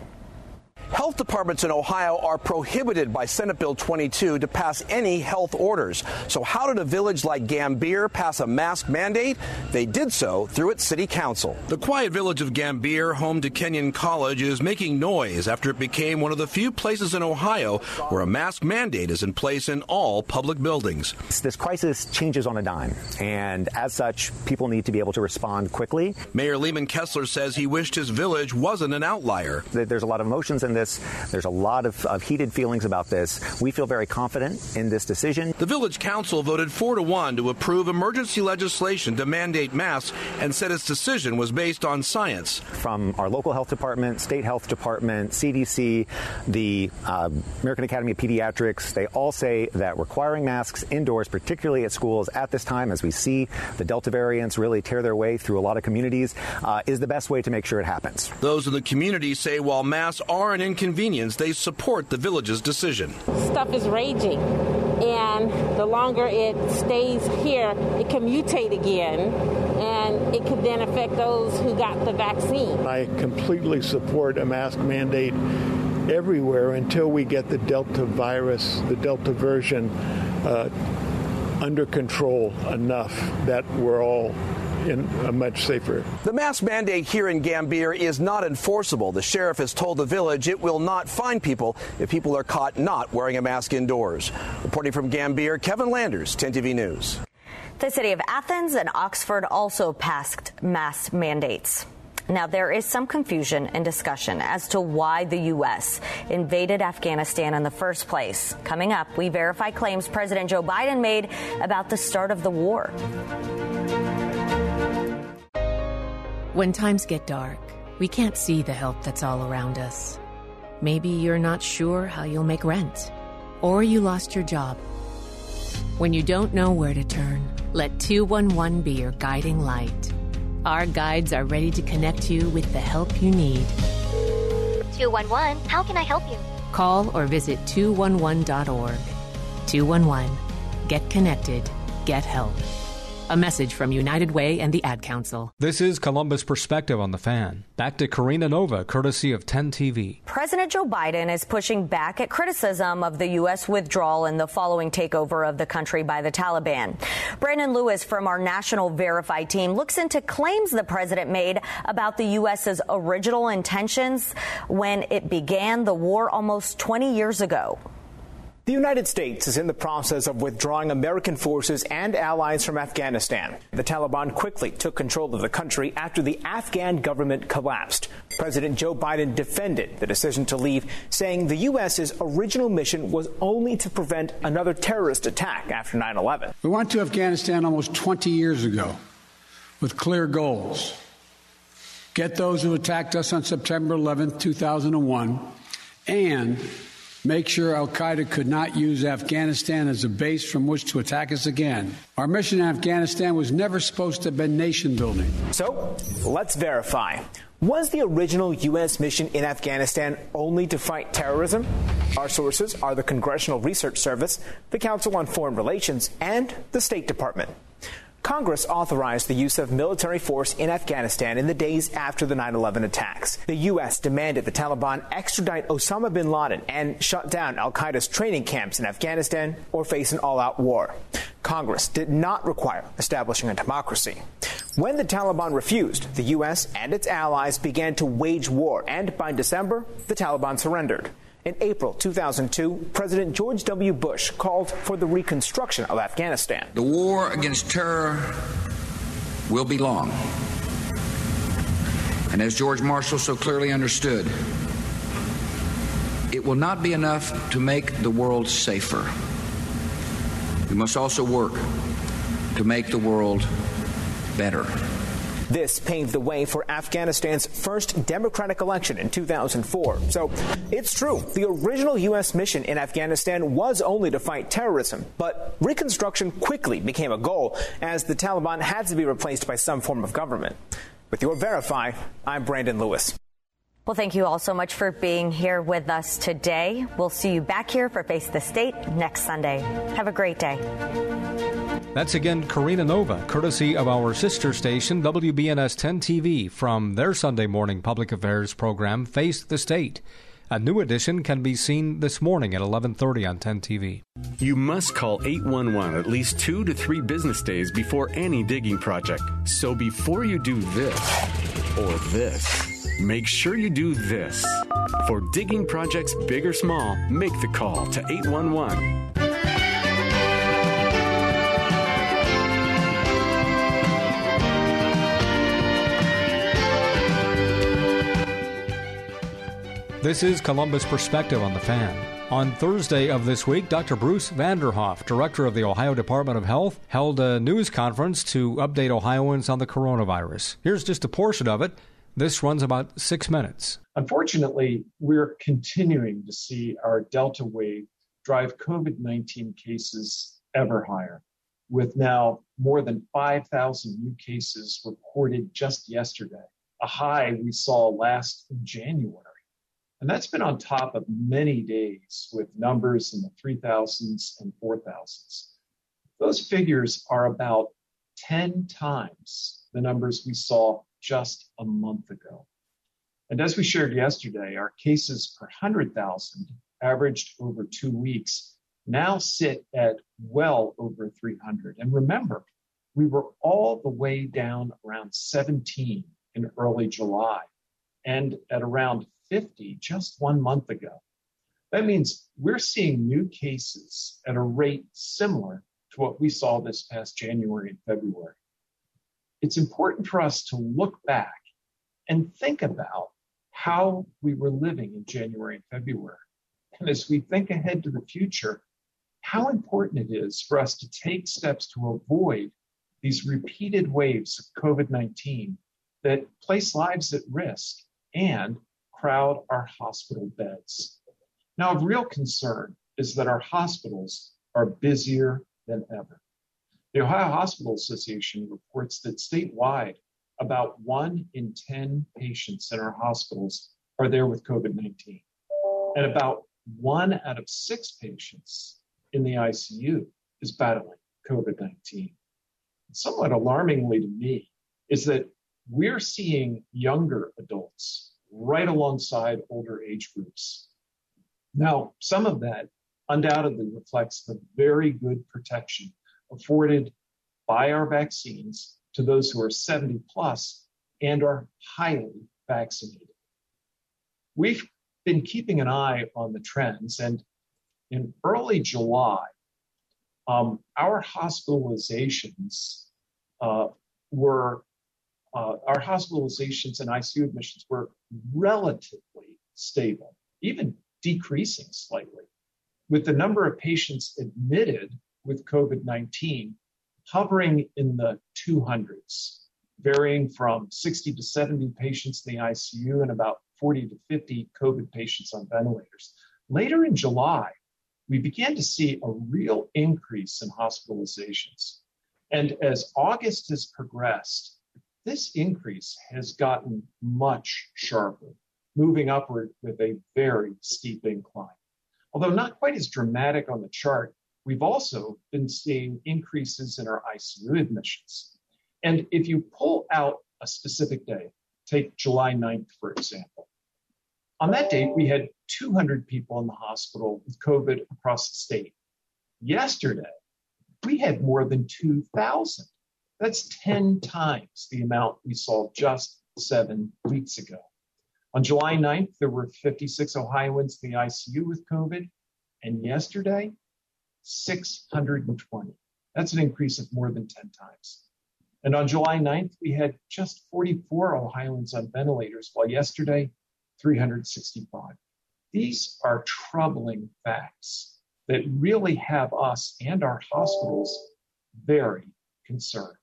Health departments in Ohio are prohibited by Senate Bill 22 to pass any health orders. So, how did a village like Gambier pass a mask mandate? They did so through its city council. The quiet village of Gambier, home to Kenyon College, is making noise after it became one of the few places in Ohio where a mask mandate is in place in all public buildings. This crisis changes on a dime, and as such, people need to be able to respond quickly. Mayor Leeman Kessler says he wished his village wasn't an outlier. There's a lot of emotions in this, there's a lot of, of heated feelings about this. We feel very confident in this decision. The village council voted 4 to 1 to approve emergency legislation to mandate masks and said its decision was based on science. From our local health department, state health department, CDC, the uh, American Academy of Pediatrics, they all say that requiring masks indoors, particularly at schools at this time, as we see the Delta variants really tear their way through a lot of communities, uh, is the best way to make sure it happens. Those in the community say while masks are an inconvenience, they support the village's decision. Stuff is raging, and the longer it stays here, it can mutate again, and it could then affect those who got the vaccine. I completely support a mask mandate everywhere until we get the Delta virus, the Delta version, uh, under control enough that we're all in a much safer. The mask mandate here in Gambier is not enforceable. The sheriff has told the village it will not fine people if people are caught not wearing a mask indoors. Reporting from Gambier, Kevin Landers, 10 TV News. The city of Athens and Oxford also passed mask mandates. Now, there is some confusion and discussion as to why the U.S. invaded Afghanistan in the first place. Coming up, we verify claims President Joe Biden made about the start of the war. When times get dark, we can't see the help that's all around us. Maybe you're not sure how you'll make rent, or you lost your job. When you don't know where to turn, let 211 be your guiding light. Our guides are ready to connect you with the help you need. 211, how can I help you? Call or visit 211.org. 211. Get connected. Get help. A message from United Way and the Ad Council. This is Columbus Perspective on the Fan. Back to Karina Nova, courtesy of 10 TV. President Joe Biden is pushing back at criticism of the U.S. withdrawal in the following takeover of the country by the Taliban. Brandon Lewis from our National Verify team looks into claims the president made about the U.S.'s original intentions when it began the war almost 20 years ago. The United States is in the process of withdrawing American forces and allies from Afghanistan. The Taliban quickly took control of the country after the Afghan government collapsed. President Joe Biden defended the decision to leave, saying the U.S.'s original mission was only to prevent another terrorist attack after 9 11. We went to Afghanistan almost 20 years ago with clear goals get those who attacked us on September 11, 2001, and make sure Al Qaeda could not use Afghanistan as a base from which to attack us again. Our mission in Afghanistan was never supposed to have been nation building. So let's verify. Was the original U.S. mission in Afghanistan only to fight terrorism? Our sources are the Congressional Research Service, the Council on Foreign Relations, and the State Department. Congress authorized the use of military force in Afghanistan in the days after the 9 11 attacks. The U.S. demanded the Taliban extradite Osama bin Laden and shut down al Qaeda's training camps in Afghanistan or face an all out war. Congress did not require establishing a democracy. When the Taliban refused, the U.S. and its allies began to wage war, and by December, the Taliban surrendered. In April 2002, President George W. Bush called for the reconstruction of Afghanistan. The war against terror will be long. And as George Marshall so clearly understood, it will not be enough to make the world safer. We must also work to make the world better. This paved the way for Afghanistan's first democratic election in 2004. So it's true, the original U.S. mission in Afghanistan was only to fight terrorism, but reconstruction quickly became a goal as the Taliban had to be replaced by some form of government. With your Verify, I'm Brandon Lewis. Well, thank you all so much for being here with us today. We'll see you back here for Face the State next Sunday. Have a great day. That's again Karina Nova, courtesy of our sister station, WBNS 10 TV, from their Sunday morning public affairs program, Face the State. A new edition can be seen this morning at 11:30 on 10 TV. You must call 811 at least 2 to 3 business days before any digging project. So before you do this or this, make sure you do this. For digging projects big or small, make the call to 811. This is Columbus Perspective on the Fan. On Thursday of this week, Dr. Bruce Vanderhoff, director of the Ohio Department of Health, held a news conference to update Ohioans on the coronavirus. Here's just a portion of it. This runs about six minutes. Unfortunately, we're continuing to see our Delta wave drive COVID 19 cases ever higher, with now more than 5,000 new cases reported just yesterday, a high we saw last January. And that's been on top of many days with numbers in the 3,000s and 4,000s. Those figures are about 10 times the numbers we saw just a month ago. And as we shared yesterday, our cases per 100,000 averaged over two weeks now sit at well over 300. And remember, we were all the way down around 17 in early July and at around 50 just one month ago. That means we're seeing new cases at a rate similar to what we saw this past January and February. It's important for us to look back and think about how we were living in January and February. And as we think ahead to the future, how important it is for us to take steps to avoid these repeated waves of COVID 19 that place lives at risk and crowd our hospital beds. Now, of real concern is that our hospitals are busier than ever. The Ohio Hospital Association reports that statewide, about one in 10 patients in our hospitals are there with COVID 19, and about one out of six patients in the ICU is battling COVID 19. Somewhat alarmingly to me is that we're seeing younger adults right alongside older age groups. Now, some of that undoubtedly reflects the very good protection afforded by our vaccines to those who are 70 plus and are highly vaccinated. We've been keeping an eye on the trends, and in early July, um, our hospitalizations uh, were uh, our hospitalizations and ICU admissions were relatively stable, even decreasing slightly, with the number of patients admitted with COVID 19 hovering in the 200s, varying from 60 to 70 patients in the ICU and about 40 to 50 COVID patients on ventilators. Later in July, we began to see a real increase in hospitalizations. And as August has progressed, this increase has gotten much sharper, moving upward with a very steep incline. Although not quite as dramatic on the chart, we've also been seeing increases in our ICU admissions. And if you pull out a specific day, take July 9th, for example, on that date, we had 200 people in the hospital with COVID across the state. Yesterday, we had more than 2,000. That's 10 times the amount we saw just seven weeks ago. On July 9th, there were 56 Ohioans in the ICU with COVID, and yesterday, 620. That's an increase of more than 10 times. And on July 9th, we had just 44 Ohioans on ventilators, while yesterday, 365. These are troubling facts that really have us and our hospitals very concerned.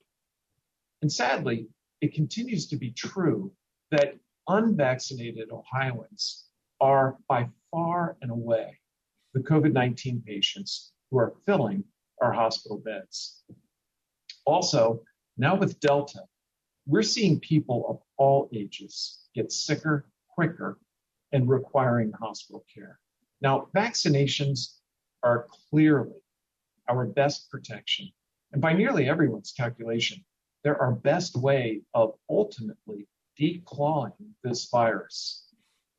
And sadly, it continues to be true that unvaccinated Ohioans are by far and away the COVID 19 patients who are filling our hospital beds. Also, now with Delta, we're seeing people of all ages get sicker quicker and requiring hospital care. Now, vaccinations are clearly our best protection. And by nearly everyone's calculation, they're our best way of ultimately declawing this virus.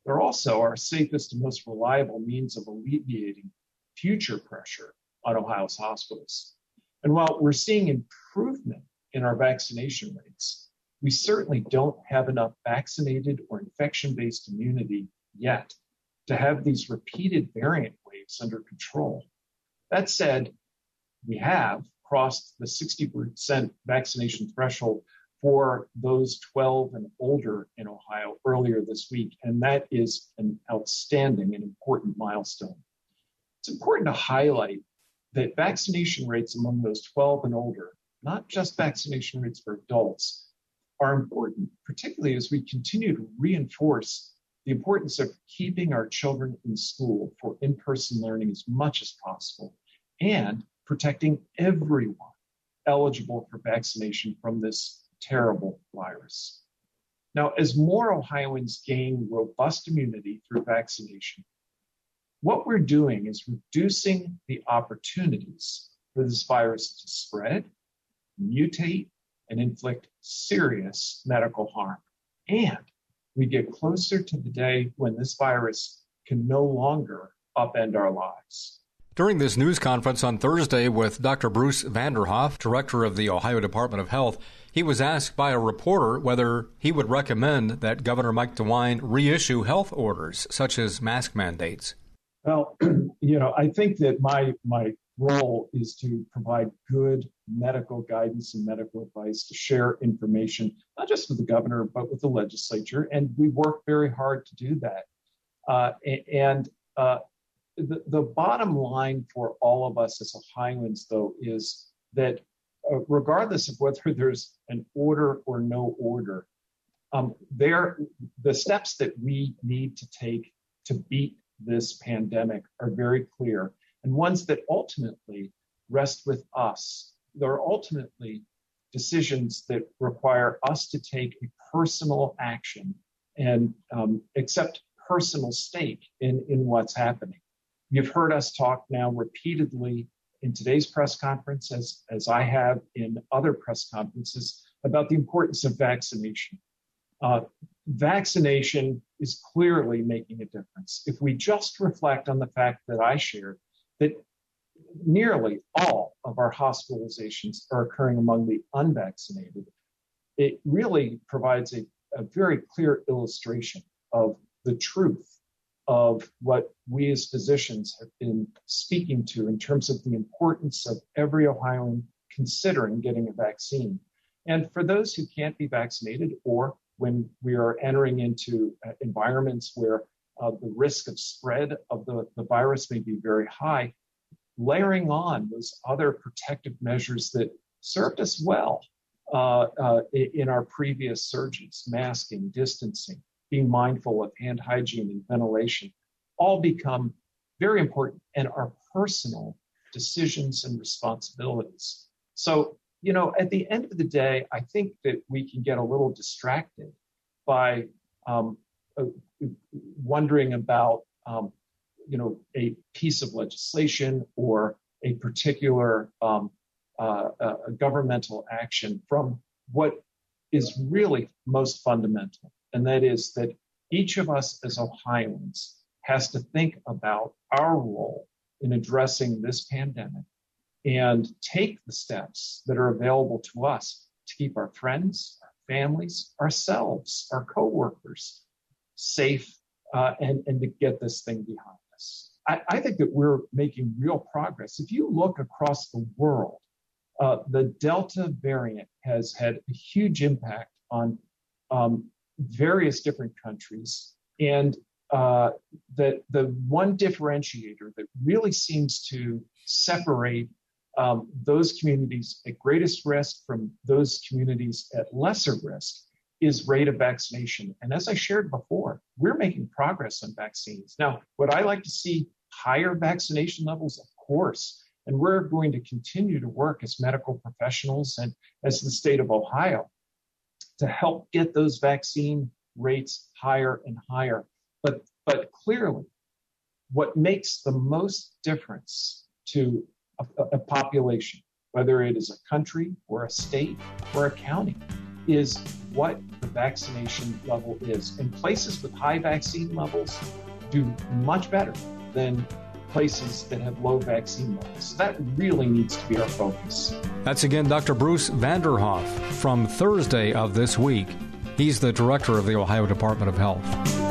They're also our safest and most reliable means of alleviating future pressure on Ohio's hospitals. And while we're seeing improvement in our vaccination rates, we certainly don't have enough vaccinated or infection based immunity yet to have these repeated variant waves under control. That said, we have crossed the 60% vaccination threshold for those 12 and older in Ohio earlier this week, and that is an outstanding and important milestone. It's important to highlight that vaccination rates among those 12 and older, not just vaccination rates for adults, are important, particularly as we continue to reinforce the importance of keeping our children in school for in person learning as much as possible and protecting everyone eligible for vaccination from this terrible virus. Now, as more Ohioans gain robust immunity through vaccination, what we're doing is reducing the opportunities for this virus to spread, mutate, and inflict serious medical harm. And we get closer to the day when this virus can no longer upend our lives. During this news conference on Thursday with Dr. Bruce Vanderhoff, director of the Ohio Department of Health, he was asked by a reporter whether he would recommend that Governor Mike DeWine reissue health orders such as mask mandates. Well, you know, I think that my my role is to provide good medical guidance and medical advice to share information, not just with the governor, but with the legislature. And we work very hard to do that. Uh, and uh, the, the bottom line for all of us as Ohioans, though, is that uh, regardless of whether there's an order or no order, um, there the steps that we need to take to beat this pandemic are very clear and ones that ultimately rest with us. They're ultimately decisions that require us to take a personal action and um, accept personal stake in, in what's happening. You've heard us talk now repeatedly in today's press conference, as, as I have in other press conferences, about the importance of vaccination. Uh, vaccination is clearly making a difference. If we just reflect on the fact that I shared that nearly all of our hospitalizations are occurring among the unvaccinated, it really provides a, a very clear illustration of the truth of what we as physicians have been speaking to in terms of the importance of every Ohioan considering getting a vaccine. And for those who can't be vaccinated, or when we are entering into uh, environments where uh, the risk of spread of the, the virus may be very high, layering on those other protective measures that served us well uh, uh, in our previous surges, masking, distancing, being mindful of hand hygiene and ventilation, all become very important and are personal decisions and responsibilities. So, you know, at the end of the day, I think that we can get a little distracted by um, uh, wondering about, um, you know, a piece of legislation or a particular um, uh, uh, governmental action from what is really most fundamental, and that is that each of us as Ohioans has to think about our role in addressing this pandemic and take the steps that are available to us to keep our friends, our families, ourselves, our coworkers safe uh, and, and to get this thing behind us. I, I, think that we're making real progress. If you look across the world, uh, the Delta variant has had a huge impact on um, various different countries. And uh, the one differentiator that really seems to separate um, those communities at greatest risk from those communities at lesser risk is rate of vaccination. And as I shared before, we're making progress on vaccines. Now, would I like to see higher vaccination levels? Of course. And we're going to continue to work as medical professionals and as the state of Ohio to help get those vaccine rates higher and higher. But, but clearly, what makes the most difference to a, a population, whether it is a country or a state or a county, is what the vaccination level is. And places with high vaccine levels do much better than places that have low vaccine levels. So that really needs to be our focus. That's again Dr. Bruce Vanderhoff from Thursday of this week. He's the director of the Ohio Department of Health.